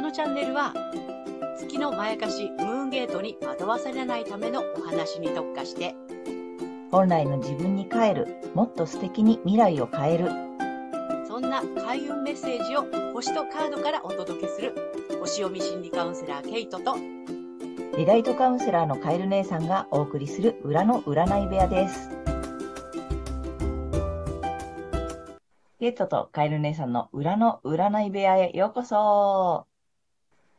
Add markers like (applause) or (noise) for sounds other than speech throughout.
このチャンネルは月のまやかしムーンゲートに惑わされないためのお話に特化して本来の自分に帰る、もっと素敵に未来を変える。そんな開運メッセージを星とカードからお届けする星読み心理カウンセラーケイトとリライトカウンセラーのカエル姉さんがお送りする裏の占い部屋です。ゲットとカエル姉さんの裏の占い部屋へようこそ。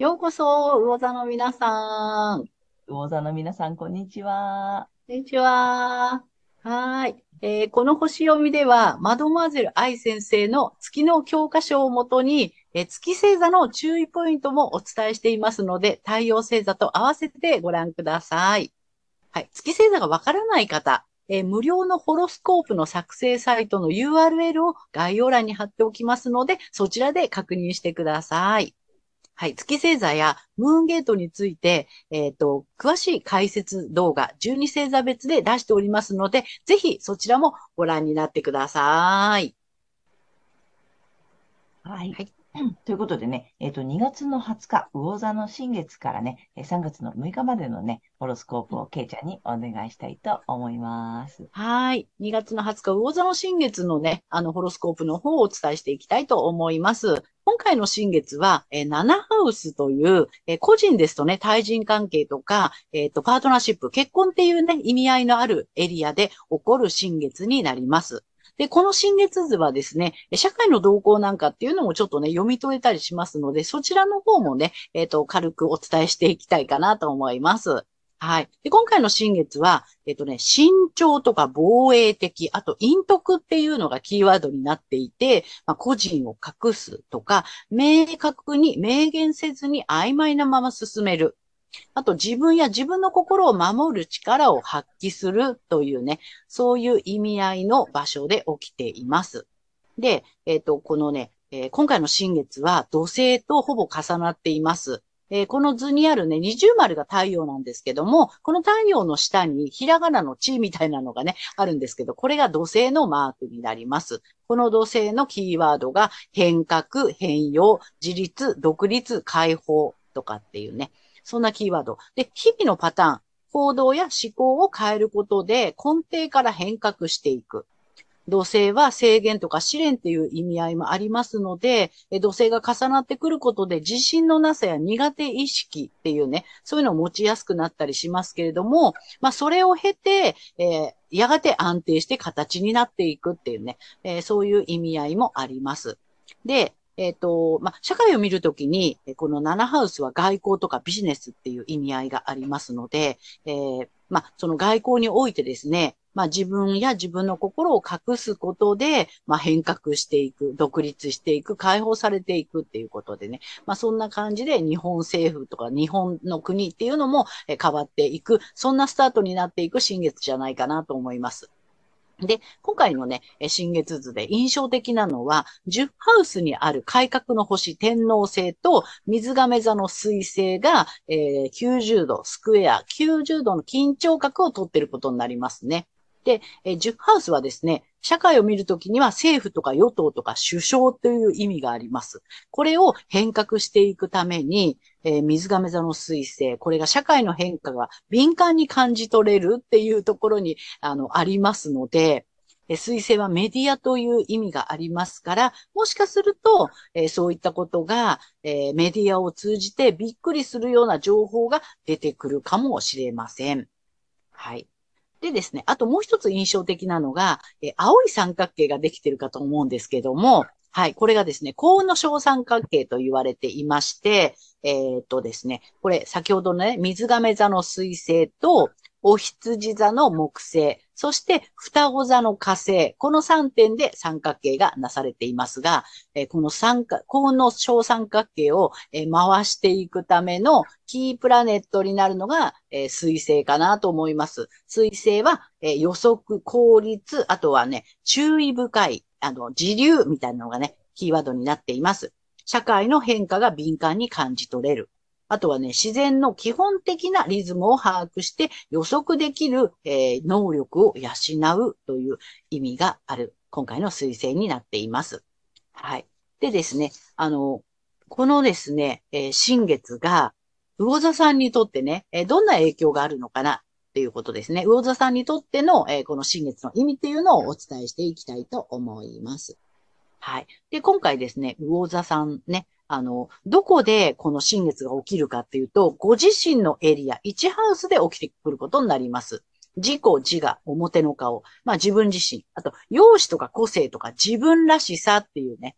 ようこそ魚座の皆さん魚座の皆さん、こんにちは。こんにちは。はーい。えーこの星読みでは、マドモアゼル愛先生の月の教科書をもとに、えー月星座の注意ポイントもお伝えしていますので、太陽星座と合わせてご覧ください。はい。月星座がわからない方、えー無料のホロスコープの作成サイトの URL を概要欄に貼っておきますので、そちらで確認してください。はい。月星座やムーンゲートについて、えっ、と、詳しい解説動画、12星座別で出しておりますので、ぜひそちらもご覧になってください。はい。はい (clears throat) ということでね、えっ、と、2月の20日、魚座の新月からね、えー3月の6日までのね、ホロスコープをケイちゃんにお願いしたいと思います。はい。2月の20日、魚座の新月のね、あの、ホロスコープの方をお伝えしていきたいと思います。今回の新月は、えー、7ハウスという、えー個人ですとね、対人関係とか、えっ、と、パートナーシップ、結婚っていうね、意味合いのあるエリアで起こる新月になります。で、この新月図はですね、社会の動向なんかっていうのもちょっとね、読み取れたりしますので、そちらの方もね、えっ、と、軽くお伝えしていきたいかなと思います。はい。で、今回の新月は、えっとね、慎重とか防衛的、あと陰徳っていうのがキーワードになっていて、まあ、個人を隠すとか、明確に明言せずに曖昧なまま進める。あと自分や自分の心を守る力を発揮するというね、そういう意味合いの場所で起きています。で、えっと、このね、えー今回の新月は土星とほぼ重なっています。えーこの図にあるね、二重丸が太陽なんですけども、この太陽の下にひらがなの地みたいなのがね、あるんですけど、これが土星のマークになります。この土星のキーワードが変革、変容、自立、独立、解放とかっていうね、そんなキーワード。で、日々のパターン、行動や思考を変えることで根底から変革していく。土星は制限とか試練っていう意味合いもありますので、え土星が重なってくることで自信のなさや苦手意識っていうね、そういうのを持ちやすくなったりしますけれども、まあそれを経て、えーやがて安定して形になっていくっていうね、えーそういう意味合いもあります。で、えっ、と、まあ、社会を見るときに、この7ハウスは外交とかビジネスっていう意味合いがありますので、えーまあ、その外交においてですね、まあ、自分や自分の心を隠すことで、まあ、変革していく、独立していく、解放されていくっていうことでね、まあ、そんな感じで日本政府とか日本の国っていうのも変わっていく、そんなスタートになっていく新月じゃないかなと思います。で、今回のね、新月図で印象的なのは、10ハウスにある改革の星天王星と水亀座の水星が、えー90度スクエア、90度の緊張角を取っていることになりますね。で、えー10ハウスはですね、社会を見るときには政府とか与党とか首相という意味があります。これを変革していくために、えー水亀座の水星、これが社会の変化が敏感に感じ取れるっていうところにあのありますので、えー水星はメディアという意味がありますから、もしかすると、えーそういったことが、えーメディアを通じてびっくりするような情報が出てくるかもしれません。はい。でですね、あともう一つ印象的なのが、えー青い三角形ができているかと思うんですけども、はい、これがですね、幸運の小三角形と言われていまして、えーっとですね、これ先ほどのね、水亀座の水星と、お羊座の木星、そして双子座の火星、この3点で三角形がなされていますが、えこの三角、幸運の小三角形を、え回していくためのキープラネットになるのが、えー水星かなと思います。水星は、え予測、効率、あとはね、注意深い、あの、自流みたいなのがね、キーワードになっています。社会の変化が敏感に感じ取れる。あとはね、自然の基本的なリズムを把握して予測できる、えー能力を養うという意味がある、今回の推薦になっています。はい。でですね、あの、このですね、えー新月が、魚座さんにとってね、えーどんな影響があるのかなっていうことですね。魚座さんにとっての、えーこの新月の意味っていうのをお伝えしていきたいと思います。はい。で、今回ですね、魚座さんね、あの、どこでこの新月が起きるかっていうと、ご自身のエリア、1ハウスで起きてくることになります。自己、自我、表の顔。まあ自分自身。あと、容姿とか個性とか自分らしさっていうね、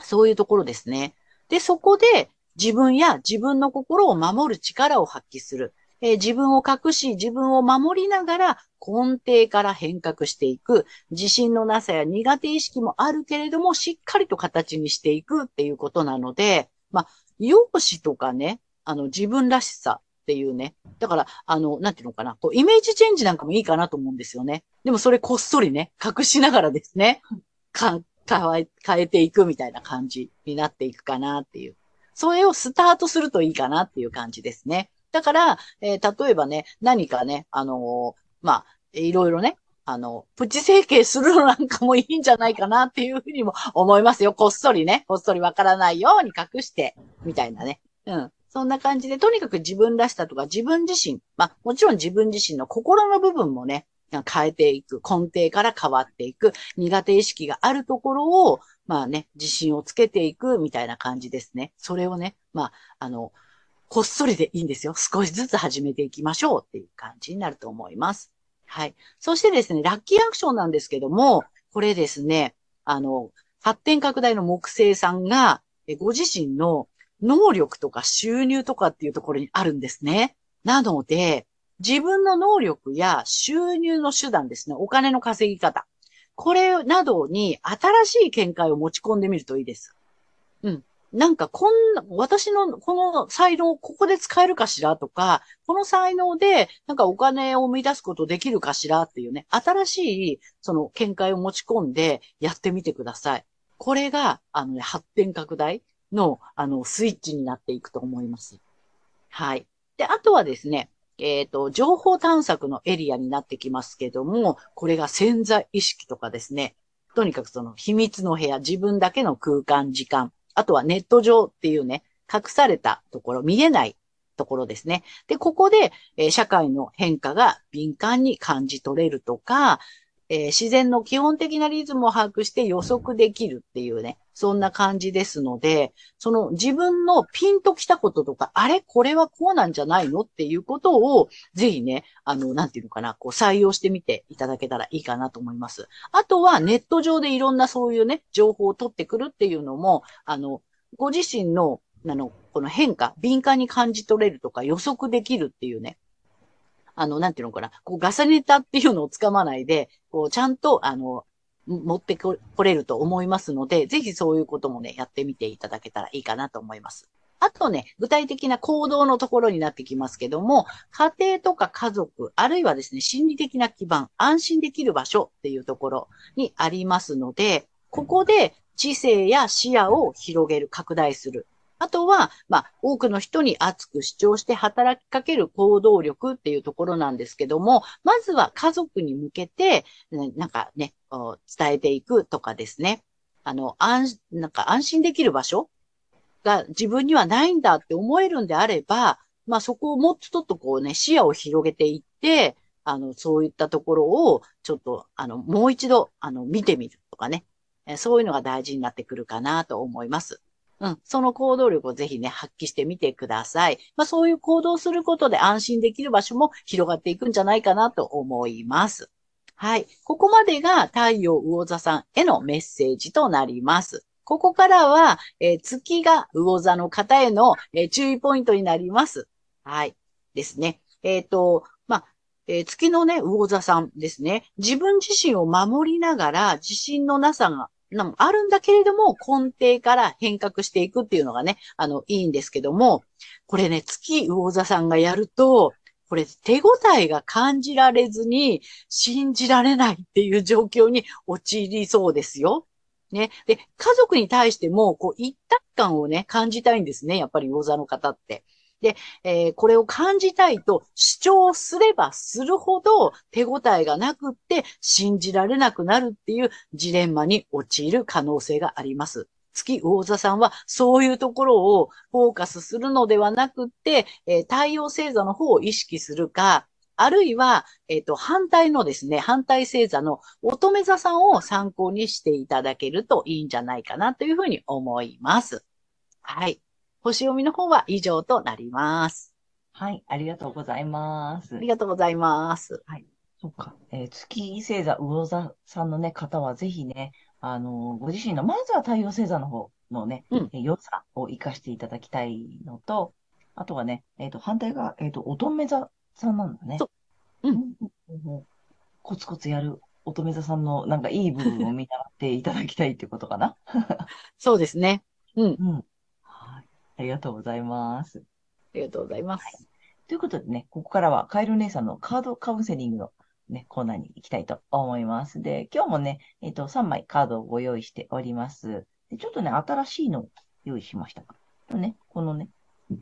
そういうところですね。で、そこで自分や自分の心を守る力を発揮する。えー自分を隠し、自分を守りながら根底から変革していく。自信のなさや苦手意識もあるけれども、しっかりと形にしていくっていうことなので、まあ、容姿とかね、あの、自分らしさっていうね。だから、あの、なんていうのかな、こう、イメージチェンジなんかもいいかなと思うんですよね。でもそれこっそりね、隠しながらですね、(laughs) か、変え、変えていくみたいな感じになっていくかなっていう。それをスタートするといいかなっていう感じですね。だから、えー例えばね、何かね、あのーまあ、いろいろね、あの、プチ整形するのなんかもいいんじゃないかなっていうふうにも思いますよ。こっそりね、こっそりわからないように隠して、みたいなね。うん。そんな感じで、とにかく自分らしさとか自分自身、まあ、もちろん自分自身の心の部分もね、変えていく、根底から変わっていく、苦手意識があるところを、まあね、自信をつけていくみたいな感じですね。それをね、まあ、あの、こっそりでいいんですよ。少しずつ始めていきましょうっていう感じになると思います。はい。そしてですね、ラッキーアクションなんですけども、これですね、あの、発展拡大の木星さんが、ご自身の能力とか収入とかっていうところにあるんですね。なので、自分の能力や収入の手段ですね、お金の稼ぎ方。これなどに新しい見解を持ち込んでみるといいです。うん。なんかこんな、私のこの才能ここで使えるかしらとか、この才能でなんかお金を生み出すことできるかしらっていうね、新しいその見解を持ち込んでやってみてください。これが、あのね、発展拡大の、あの、スイッチになっていくと思います。はい。で、あとはですね、えっ、と、情報探索のエリアになってきますけども、これが潜在意識とかですね、とにかくその秘密の部屋、自分だけの空間、時間、あとはネット上っていうね、隠されたところ、見えないところですね。で、ここで、えー社会の変化が敏感に感じ取れるとか、えー自然の基本的なリズムを把握して予測できるっていうね、そんな感じですので、その自分のピンときたこととか、あれこれはこうなんじゃないのっていうことを、ぜひね、あの、なんていうのかな、こう採用してみていただけたらいいかなと思います。あとはネット上でいろんなそういうね、情報を取ってくるっていうのも、あの、ご自身の、あの、この変化、敏感に感じ取れるとか予測できるっていうね、あの、なんていうのかな、こうガサネタっていうのをつかまないで、こうちゃんと、あの、持ってこれると思いますので、ぜひそういうこともね、やってみていただけたらいいかなと思います。あとね、具体的な行動のところになってきますけども、家庭とか家族、あるいはですね、心理的な基盤、安心できる場所っていうところにありますので、ここで知性や視野を広げる、拡大する。あとは、まあ、多くの人に熱く主張して働きかける行動力っていうところなんですけども、まずは家族に向けて、なんかね、伝えていくとかですね。あの、安、なんか安心できる場所が自分にはないんだって思えるんであれば、まあそこをもっとちょっとこうね、視野を広げていって、あの、そういったところを、ちょっと、あの、もう一度、あの、見てみるとかね。そういうのが大事になってくるかなと思います。うん。その行動力をぜひね、発揮してみてください。まあそういう行動することで安心できる場所も広がっていくんじゃないかなと思います。はい。ここまでが太陽魚座さんへのメッセージとなります。ここからは、えー月が魚座の方への、えー注意ポイントになります。はい。ですね。えっ、と、まあ、えー月のね、魚座さんですね。自分自身を守りながら自信のなさが、なんあるんだけれども、根底から変革していくっていうのがね、あの、いいんですけども、これね、月魚座さんがやると、これ手応えが感じられずに信じられないっていう状況に陥りそうですよ。ね。で、家族に対しても、こう、一体感をね、感じたいんですね。やっぱり魚座の方って。で、えーこれを感じたいと主張すればするほど手応えがなくって信じられなくなるっていうジレンマに陥る可能性があります。月魚座さんはそういうところをフォーカスするのではなくって、えー、太陽星座の方を意識するか、あるいは、えっ、ー、と、反対のですね、反対星座の乙女座さんを参考にしていただけるといいんじゃないかなというふうに思います。はい。星読みの方は以上となります。はい、ありがとうございます。ありがとうございます。はい。そっか。えー、月星座、魚座さんのね、方はぜひね、あのー、ご自身の、まずは太陽星座の方のね、うん、良さを活かしていただきたいのと、あとはね、えっ、ー、と、反対が、えっ、と、乙女座さんなんだね。そう。うん。コツコツやる乙女座さんのなんかいい部分を見習っていただきたいってことかな。(laughs) そうですね。うん。うん。はい。ありがとうございます。ありがとうございます。はい、ということでね、ここからはカエル姉さんのカードカウンセリングのね、コーナーに行きたいと思います。で、今日もね、えっ、ー、と、3枚カードをご用意しております。でちょっとね、新しいのを用意しました。とね、このね、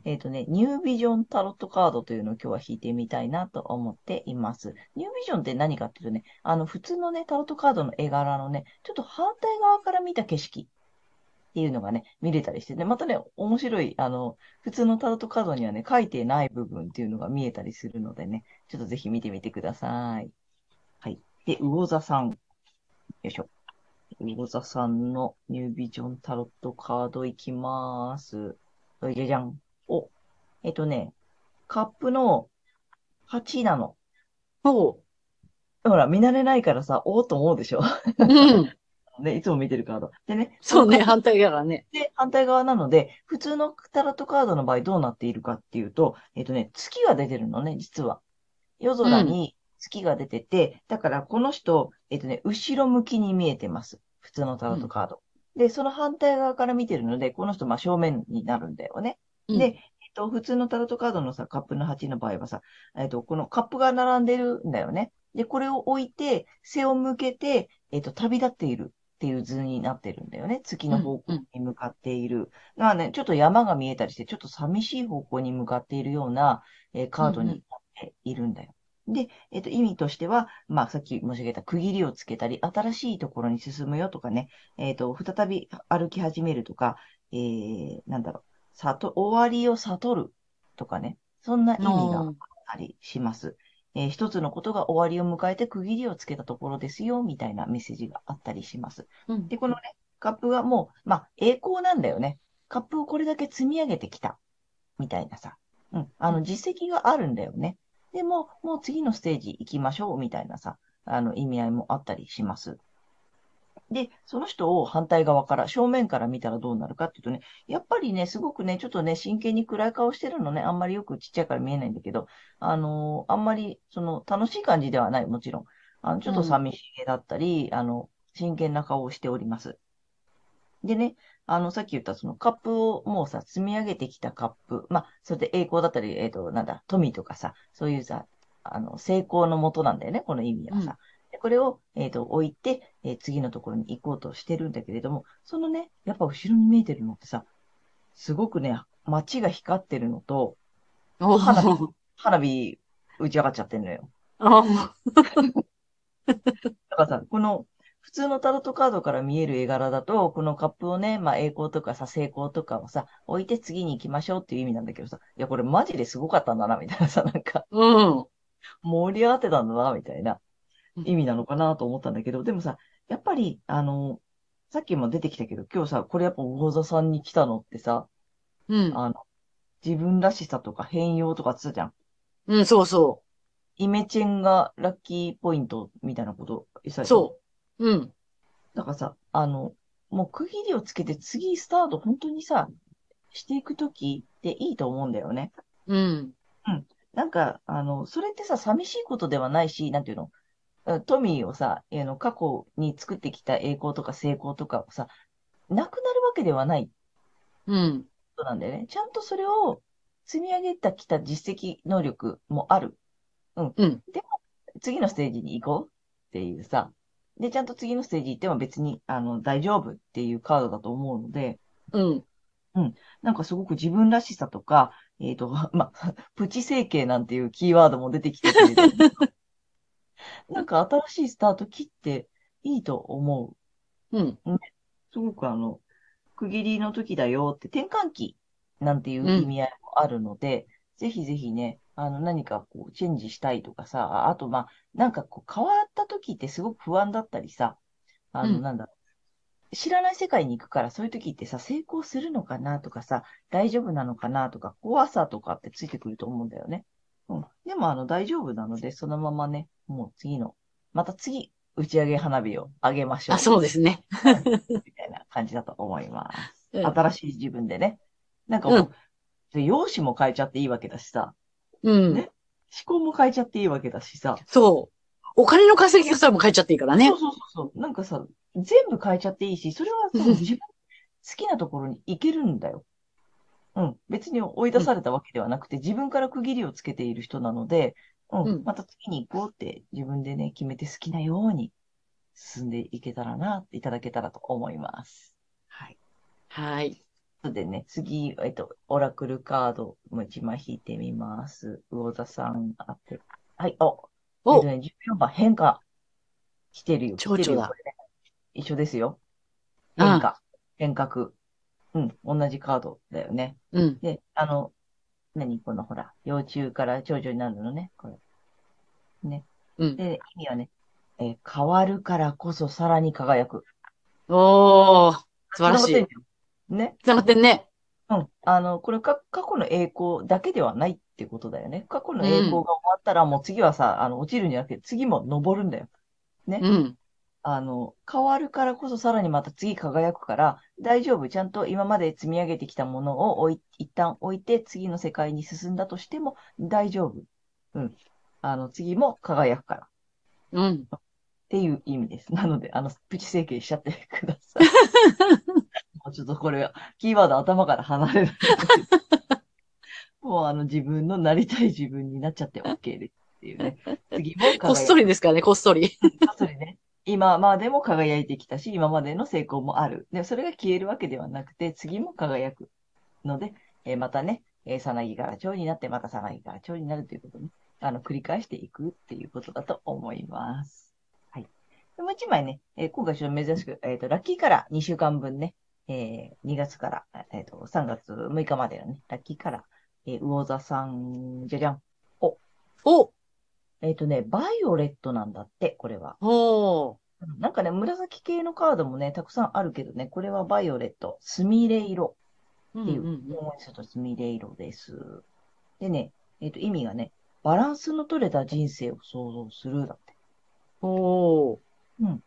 えっ、ー、とね、ニュービジョンタロットカードというのを今日は引いてみたいなと思っています。ニュービジョンって何かっていうとね、あの、普通のね、タロットカードの絵柄のね、ちょっと反対側から見た景色っていうのがね、見れたりしてね、またね、面白い、あの、普通のタロットカードにはね、書いてない部分っていうのが見えたりするのでね、ちょっとぜひ見てみてください。はい。で、魚座さん。よいしょ。魚座さんのニュービジョンタロットカードいきまーす。じゃじゃん。お、えっとね、カップの8なの。ほう。ほら、見慣れないからさ、おーと思うでしょ。うん。ね、いつも見てるカード。でね。そうね、反対側ね。で、反対側なので、普通のタロットカードの場合どうなっているかっていうと、えっ、ー、とね、月が出てるのね、実は。夜空に月が出てて、うん、だからこの人、えっ、ー、とね、後ろ向きに見えてます。普通のタロットカード。うん、で、その反対側から見てるので、この人、まあ正面になるんだよね。うん、で、えっ、と、普通のタロットカードのさ、カップの8の場合はさ、えっ、と、このカップが並んでるんだよね。で、これを置いて、背を向けて、えっ、と、旅立っているっていう図になってるんだよね。月の方向に向かっている。うんうん、だからね、ちょっと山が見えたりして、ちょっと寂しい方向に向かっているような、えー、カードになっているんだよ。うんうん、で、えっ、ー、と、意味としては、まあ、さっき申し上げた区切りをつけたり、新しいところに進むよとかね、えっ、ー、と、再び歩き始めるとか、えー、なんだろう、さと、終わりを悟るとかね、そんな意味があったりします。えー、一つのことが終わりを迎えて区切りをつけたところですよ、みたいなメッセージがあったりします。うん、で、このね、カップがもう、まあ、栄光なんだよね。カップをこれだけ積み上げてきた、みたいなさ。うん、あの、実績があるんだよね。でも、もう次のステージ行きましょう、みたいなさ、あの、意味合いもあったりします。で、その人を反対側から、正面から見たらどうなるかっていうとね、やっぱりね、すごくね、ちょっとね、真剣に暗い顔してるのね、あんまりよくちっちゃいから見えないんだけど、あのー、あんまり、その、楽しい感じではない、もちろん。あの、ちょっと寂しげだったり、うん、あの、真剣な顔をしております。でね、あの、さっき言ったそのカップをもうさ、積み上げてきたカップ、まあ、それで栄光だったり、えっ、ー、と、なんだ、富とかさ、そういうさ、あの、成功のもとなんだよね、この意味はさ。でこれを、えっ、ー、と、置いて、えー、次のところに行こうとしてるんだけれども、そのね、やっぱ後ろに見えてるのってさ、すごくね、街が光ってるのと、花火、花火打ち上がっちゃってんのよ。(laughs) だからさ、この、普通のタロットカードから見える絵柄だと、このカップをね、まあ栄光とかさ、成功とかをさ、置いて次に行きましょうっていう意味なんだけどさ、いや、これマジですごかったんだな、みたいなさ、なんか、うん。盛り上がってたんだな、みたいな。意味なのかなと思ったんだけど、でもさ、やっぱり、あの、さっきも出てきたけど、今日さ、これやっぱ魚座さんに来たのってさ、うん。あの、自分らしさとか変容とかって言ったじゃん。うん、そうそう。イメチェンがラッキーポイントみたいなことそう。うん。だからさ、あの、もう区切りをつけて次スタート本当にさ、していくときでいいと思うんだよね。うん。うん。なんか、あの、それってさ、寂しいことではないし、なんていうの？富をさ、あの、過去に作ってきた栄光とか成功とかをさ、なくなるわけではない。うん。そうなんだよね。ちゃんとそれを積み上げてきた実績能力もある。うん。うん。でも、次のステージに行こうっていうさ。で、ちゃんと次のステージ行っても別に、あの、大丈夫っていうカードだと思うので。うん。うん。なんかすごく自分らしさとか、えっ、ー、と、(laughs) ま (laughs) プチ整形なんていうキーワードも出てきてくれる。(laughs) なんか新しいスタート切っていいと思う。うん。すごくあの、区切りの時だよって、転換期なんていう意味合いもあるので、ぜひぜひね、あの、何かこう、チェンジしたいとかさ、ああと、まあ、なんかこう、変わった時ってすごく不安だったりさ、あの、うんなんだろう、知らない世界に行くから、そういう時ってさ、成功するのかなとかさ、大丈夫なのかなとか、怖さとかってついてくると思うんだよね。うん。でも、あの、大丈夫なので、そのままね、もう次の、また次、打ち上げ花火をあげましょう。あ、そうですね。みたいな感じだと思います。うん新しい自分でね。なんかもう、で容姿も変えちゃっていいわけだしさ、うん。ね思考も変えちゃっていいわけだしさ、そう。お金の稼ぎ方も変えちゃっていいからねそう。そうそうそう、なんかさ、全部変えちゃっていいし、それはさ (laughs) 自分好きなところに行けるんだよ。うん。別に追い出されたわけではなくて、自分から区切りをつけている人なので、うん。うんまた次に行こうって自分でね、決めて好きなように進んでいけたらな、いただけたらと思います。はい。はい。のでね、次、えっと、オラクルカードも一枚引いてみます。魚座さんあって。はい、お、えっおと、ね、14番変化。来てるよ。蝶々だね一緒ですよ。うん変化。変革。うん、同じカードだよね。うん。で、あの、何？このほら、幼虫から長女になるのね、これ。ね。うん。で、意味はね、えー変わるからこそさらに輝く。おー、素晴らしい。ね。繋がってんね。うん。あの、これか、過去の栄光だけではないってことだよね。過去の栄光が終わったら、もう次はさ、あの、落ちるんじゃなくて、次も登るんだよ。ね。うん。あの、変わるからこそさらにまた次輝くから、大丈夫。ちゃんと今まで積み上げてきたものを置い、一旦置いて、次の世界に進んだとしても大丈夫。うん。あの、次も輝くから。っうん。ていう意味です。なので、あの、プチ整形しちゃってください。(laughs) もうちょっとこれ、キーワード頭から離れない。(laughs) もうあの自分のなりたい自分になっちゃって OK ですっていうね。次も。こっそりですからね、こっそり。こっそりね。今までも輝いてきたし、今までの成功もある。で、それが消えるわけではなくて、次も輝くので、えーまたね、さなぎから蝶になって、またさなぎから蝶になるということね。あの、繰り返していくっていうことだと思います。はい。もう一枚ね、えー今回ちょっと珍しく、えっ、と、ラッキーから2週間分ね、えー2月から、えっ、と、3月6日までのね、ラッキーから、えー魚座さん、じゃじゃん。おお、えっ、とね、バイオレットなんだって、これは。おー。なんかね、紫系のカードもね、たくさんあるけどね、これはバイオレット、スミレ色うんっていうう、んもうちょっとスミレ色です。でね、えっ、と、意味がね、バランスの取れた人生を想像するだって。うん。おー。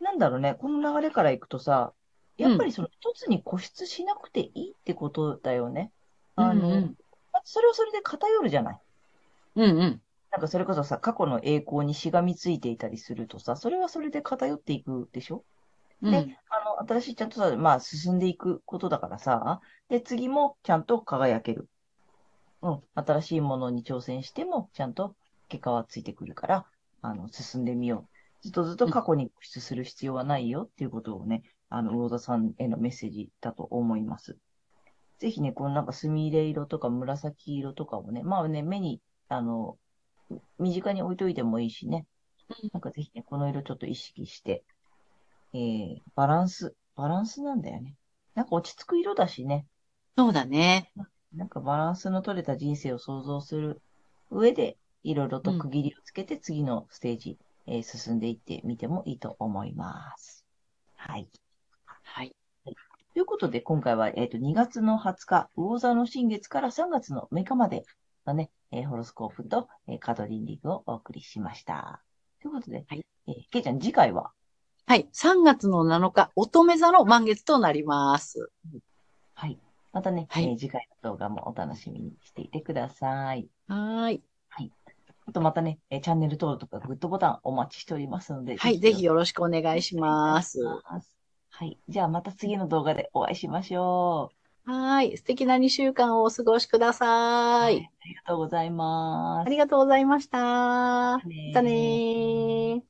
なんだろうね、この流れからいくとさ、やっぱりその一つに固執しなくていいってことだよね。あの、うんうんまそれはそれで偏るじゃない。うんうん。なんかそれこそさ、過去の栄光にしがみついていたりするとさ、それはそれで偏っていくでしょ？うん。で、あの、新しいちゃんとさ、まあ、進んでいくことだからさ、で、次もちゃんと輝ける。うん、新しいものに挑戦しても、ちゃんと結果はついてくるから、あの、進んでみよう。ずっとずっと過去に固執する必要はないよっていうことをね、あの、魚田さんへのメッセージだと思います。ぜひね、このなんか、スミレ色とか紫色とかもね、まあね、目に、あの、身近に置いといてもいいしねうん。なんかぜひね、この色ちょっと意識して、えー、バランス、バランスなんだよね。なんか落ち着く色だしね。そうだね。なんかバランスの取れた人生を想像する上で、いろいろと区切りをつけて次のステージ、えー進んでいってみてもいいと思います。はい。はい。ということで、今回は、えっ、と、2月の20日、魚座の新月から3月の6日までのね、えーホロスコープと、えーカードリンディングをお送りしました。ということで、はいえーけいちゃん、次回は？はい。3月の7日、乙女座の満月となります。はい。またね、はいえー次回の動画もお楽しみにしていてください。はーい。あとまたね、えーチャンネル登録とかグッドボタンお待ちしておりますので、はい。ぜひよろしくお願いします。はい。じゃあまた次の動画でお会いしましょう。はーい。素敵な2週間をお過ごしくださ。はいありがとうございます。ありがとうございました。まねたねー。